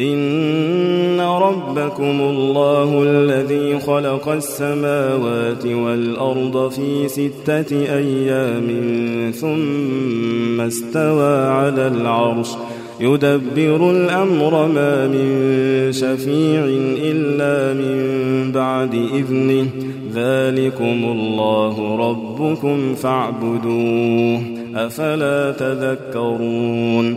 إن ربكم الله الذي خلق السماوات والأرض في ستة أيام ثم استوى على العرش يدبر الأمر ما من شفيع إلا من بعد إذنه ذلكم الله ربكم فاعبدوه أفلا تذكرون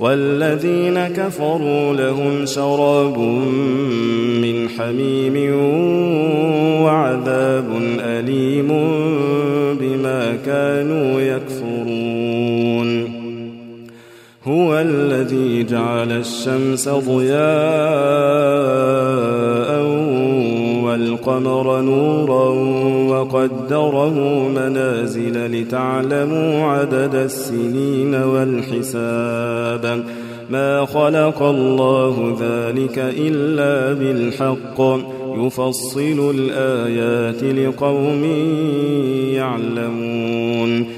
والذين كفروا لهم شراب من حميم وعذاب أليم بما كانوا يكفرون. هو الذي جعل الشمس ضياء والقمر نورا وقدره منازل لتعلموا عدد السنين والحساب. ما خلق الله ذلك إلا بالحق. يفصل الآيات لقوم يعلمون.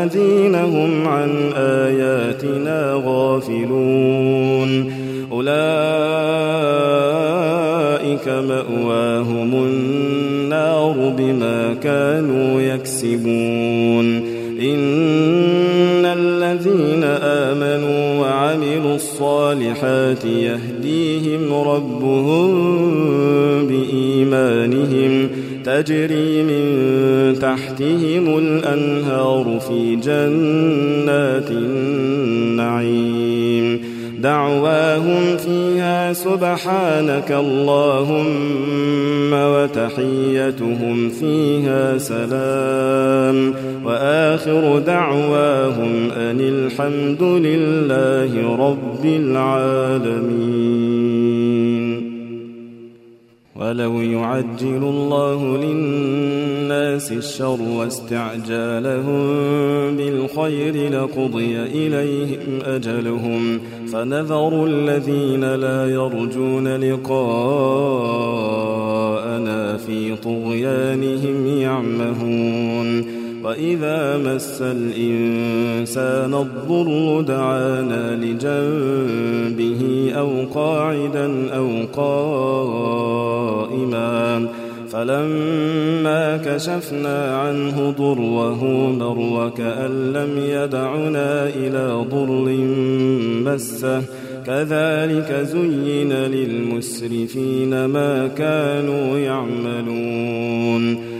والذين هم عن آياتنا غافلون. أولئك مأواهم النار بما كانوا يكسبون. إن الذين آمنوا وعملوا الصالحات يهديهم ربهم بإيمانهم تجري من تحتهم الأنهار في جنات النعيم. دعواهم فيها سبحانك اللهم وتحيتهم فيها سلام. وآخر دعواهم أن الحمد لله رب العالمين. ولو يعجل الله للناس الشر واستعجالهم بالخير لقضي إليهم أجلهم فنذر الذين لا يرجون لقاءنا في طغيانهم يعمهون وإذا مس الإنسان الضر دعانا لجنبه أو قاعدا أو قائما فلما كشفنا عنه ضره مر وكأن لم يدعنا إلى ضر مسه. كذلك زين للمسرفين ما كانوا يعملون.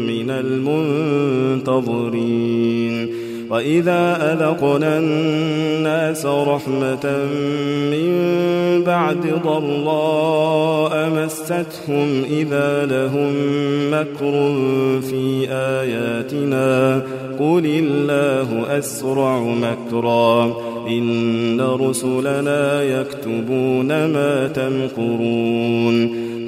من المنتظرين وإذا أذقنا الناس رحمة من بعد ضراء مستهم إذا لهم مكر في آياتنا قل الله أسرع مكرا إن رسلنا يكتبون ما تمكرون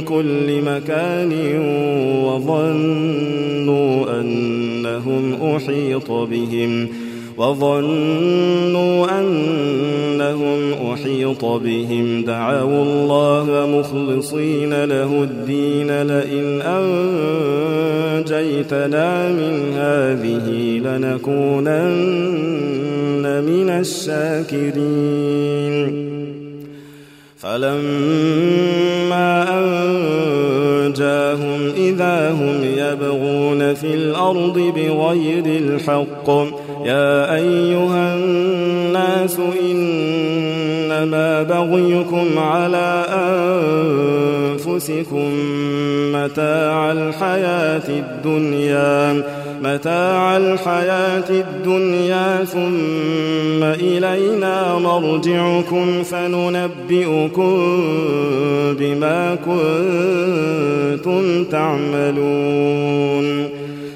كل مكان وظنوا أنهم أحيط بهم وظنوا أنهم أحيط بهم. دعوا الله مخلصين له الدين لئن أنجيتنا من هذه لنكونن من الشاكرين. فلما أنجاهم يبغون في الأرض بغير الحق. يا أيها الناس إنما بغيكم على أنفسكم متاع الحياة الدنيا. متاع الحياة الدنيا ثم إلينا مرجعكم فننبئكم بما كنتم تعملون.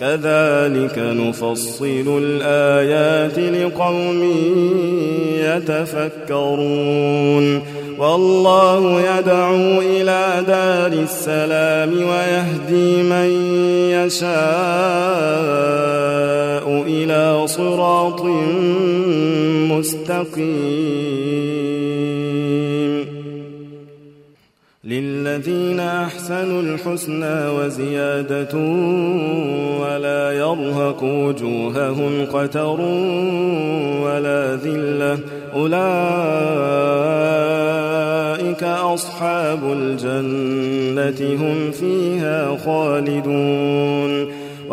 كذلك نفصل الآيات لقوم يتفكرون. والله يدعو إلى دار السلام ويهدي من يشاء إلى صراط مستقيم. للذين أحسنوا الحسنى وزيادة ولا يرهق وجوههم قتر ولا ذلة أولئك أصحاب الجنة هم فيها خالدون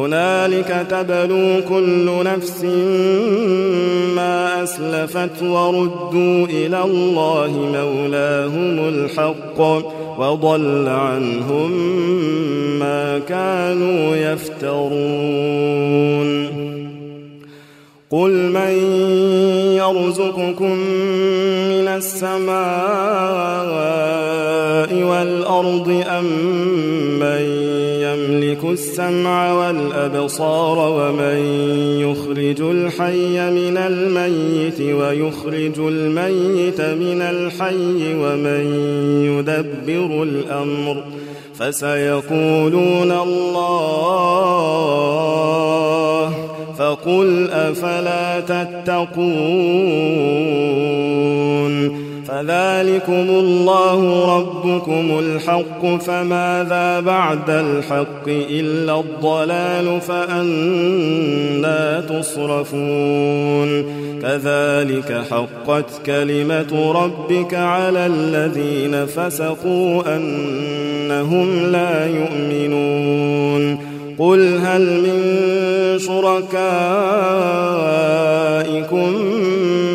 هنالك تبلو كل نفس ما أسلفت وردوا إلى الله مولاهم الحق وضل عنهم ما كانوا يفترون. قل من يرزقكم من السماء والأرض أم السمع والأبصار ومن يخرج الحي من الميت ويخرج الميت من الحي ومن يدبر الأمر فسيقولون الله فقل أفلا تتقون فذلكم الله ربكم الحق فماذا بعد الحق إلا الضلال فأنا تصرفون. كذلك حقت كلمة ربك على الذين فسقوا أنهم لا يؤمنون. قل هل من شركائكم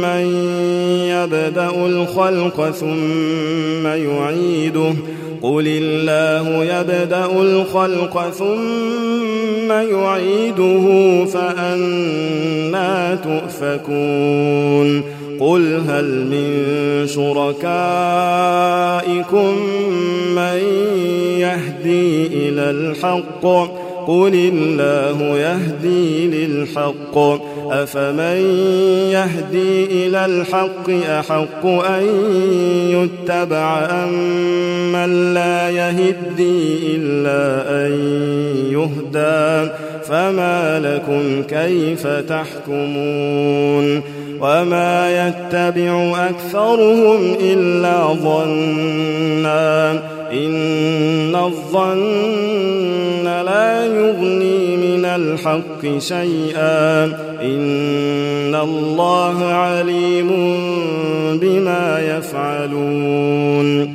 من يبدأ الخلق ثم يعيده. قل الله يبدأ الخلق ثم يعيده فأنا تؤفكون. قل هل من شركائكم من يهدي إلى الحق؟ قل الله يهدي للحق. أفمن يهدي إلى الحق أحق أن يتبع أم من لا يهدي إلا أن يهدى؟ فما لكم كيف تحكمون؟ وما يتبع أكثرهم إلا ظنّا. إن الظن لا يغني من الحق شيئا. إن الله عليم بما يفعلون.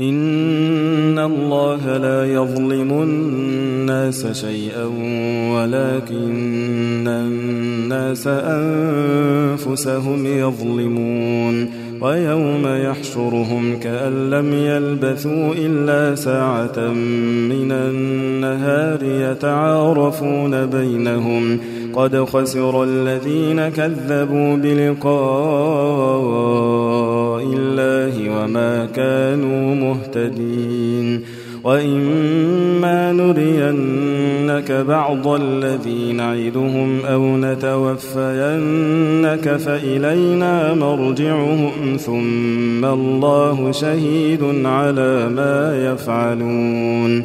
إن الله لا يظلم الناس شيئا ولكن الناس أنفسهم يظلمون ويوم يحشرهم كأن لم يلبثوا إلا ساعة من النهار يتعارفون بينهم قد خسر الذين كذبوا بلقاء الله وما كانوا مهتدين وإما نرينك بعض الذي نعدهم أو نتوفينك فإلينا مرجعهم ثم الله شهيد على ما يفعلون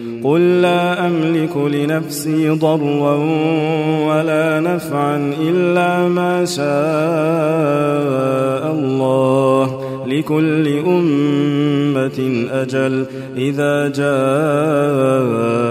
قل لا أملك لنفسي ضرا ولا نفعا إلا ما شاء الله لكل أمة أجل إذا جاء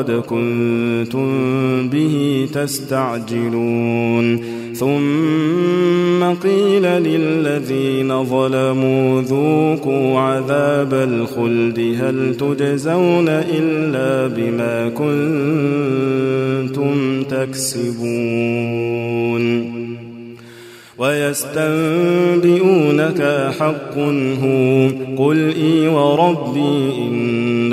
وقد كنتم به تستعجلون. ثم قيل للذين ظلموا ذوقوا عذاب الخلد هل تجزون إلا بما كنتم تكسبون؟ ويستنبئونك حق هو قل إي وربي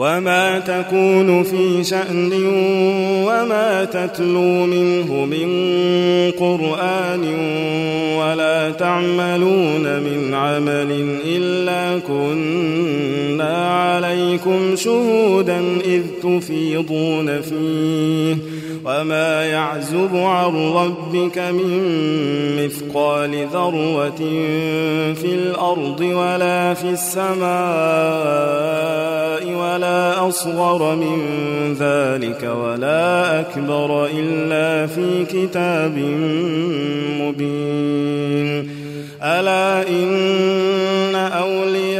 وما تكون في شأن وما تتلو منه من قرآن ولا تعملون من عمل إلا عليكم شهودا إذ تفيضون فيه وما يعزب عن ربك من مثقال ذرة في الأرض ولا في السماء ولا أصغر من ذلك ولا أكبر إلا في كتاب مبين ألا إن أولياء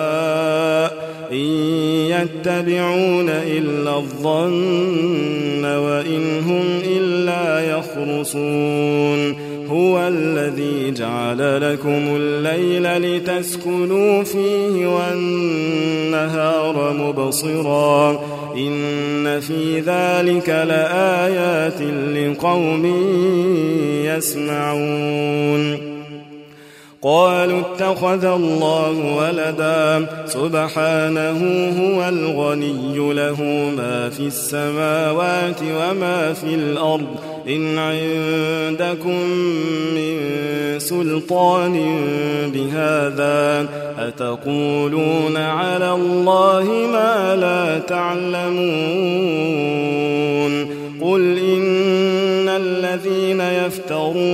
إن يتبعون إلا الظن وإن هم إلا يخرصون هو الذي جعل لكم الليل لتسكنوا فيه والنهار مبصرا إن في ذلك لآيات لقوم يسمعون قالوا اتخذ الله ولدا. سبحانه هو الغني له ما في السماوات وما في الأرض. إن عندكم من سلطان بهذا أتقولون على الله ما لا تعلمون. قل إن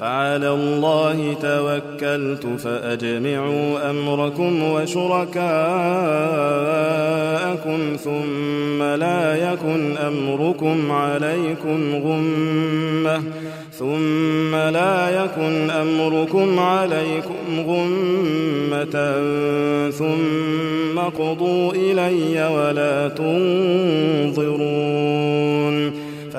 فعلى الله توكلت فأجمعوا أمركم وشركاءكم ثم لا يكن أمركم عليكم غمة ثم لا يكن أمركم عليكم غمة ثم قضوا إلي ولا تنظرون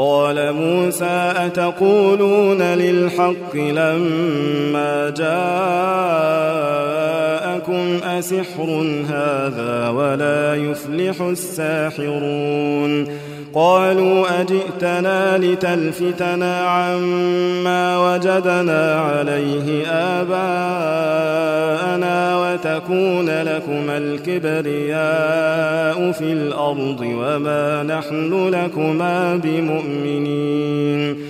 قال موسى أتقولون للحق لما جاءكم أسحر هذا ولا يفلح الساحرون قالوا أجئتنا لتلفتنا عما وجدنا عليه آباءنا وتكون لكما الكبرياء في الأرض وما نحن لكما بمؤمنين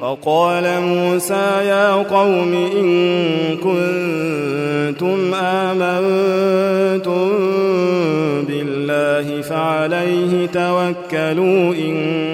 وقال موسى يا قوم إن كنتم آمنتم بالله فعليه توكلوا إن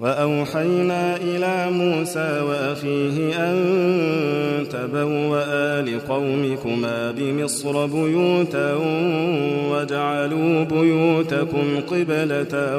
وأوحينا إلى موسى وأخيه أن تبوأ لقومكما بمصر بيوتا واجعلوا بيوتكم قبلة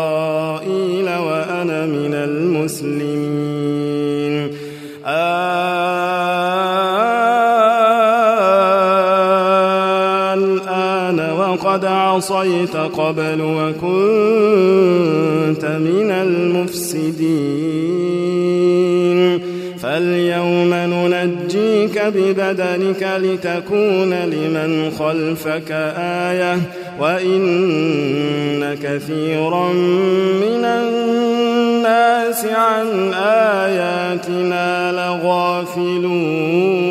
المسلمين. الآن وقد عصيت قبل وكنت من المفسدين. فاليوم ننجيك ببدنك لتكون لمن خلفك آية. وإن كثيرا من الناس عن آياتنا لغافلون.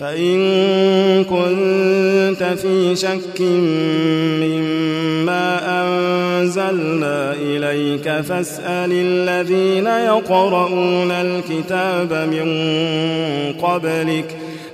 فإن كنت في شك مما أنزلنا إليك فاسأل الذين يقرؤون الكتاب من قبلك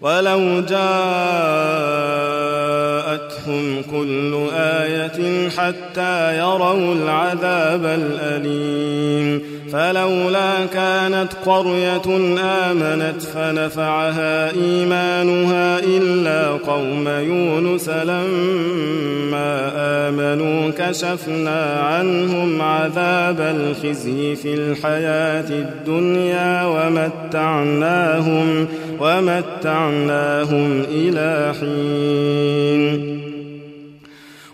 ولو جاءتهم كل آية حتى يروا العذاب الأليم. فلولا كانت قرية آمنت فنفعها إيمانها إلا قوم يونس لما آمنوا كشفنا عنهم عذاب الخزي في الحياة الدنيا ومتعناهم ومتعناهم إلى حين.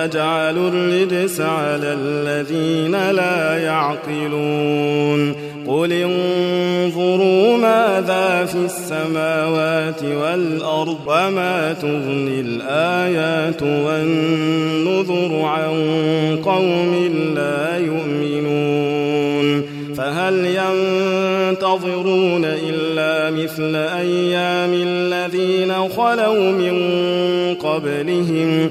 ويجعل الرجس على الذين لا يعقلون. قل انظروا ماذا في السماوات والأرض وما تغني الآيات والنذر عن قوم لا يؤمنون. فهل ينتظرون إلا مثل أيام الذين خلوا من قبلهم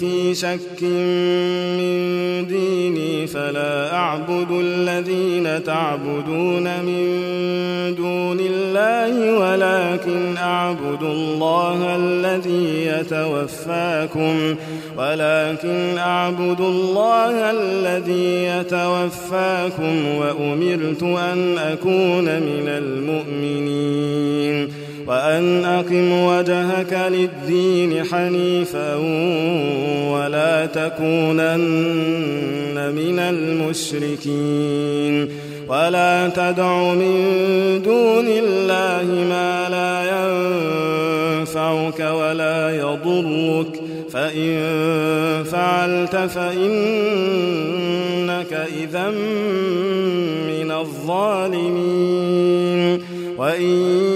في شك من ديني فلا أعبد الذين تعبدون من دون الله ولكن أعبد الله الذي يتوفاكم ولكن أعبد الله الذي يتوفاكم وأمرت أن أكون من المؤمنين. وأن أقم وجهك للدين حنيفا ولا تكونن من المشركين ولا تدع من دون الله ما لا ينفعك ولا يضرك فإن فعلت فإنك إذا من الظالمين وإن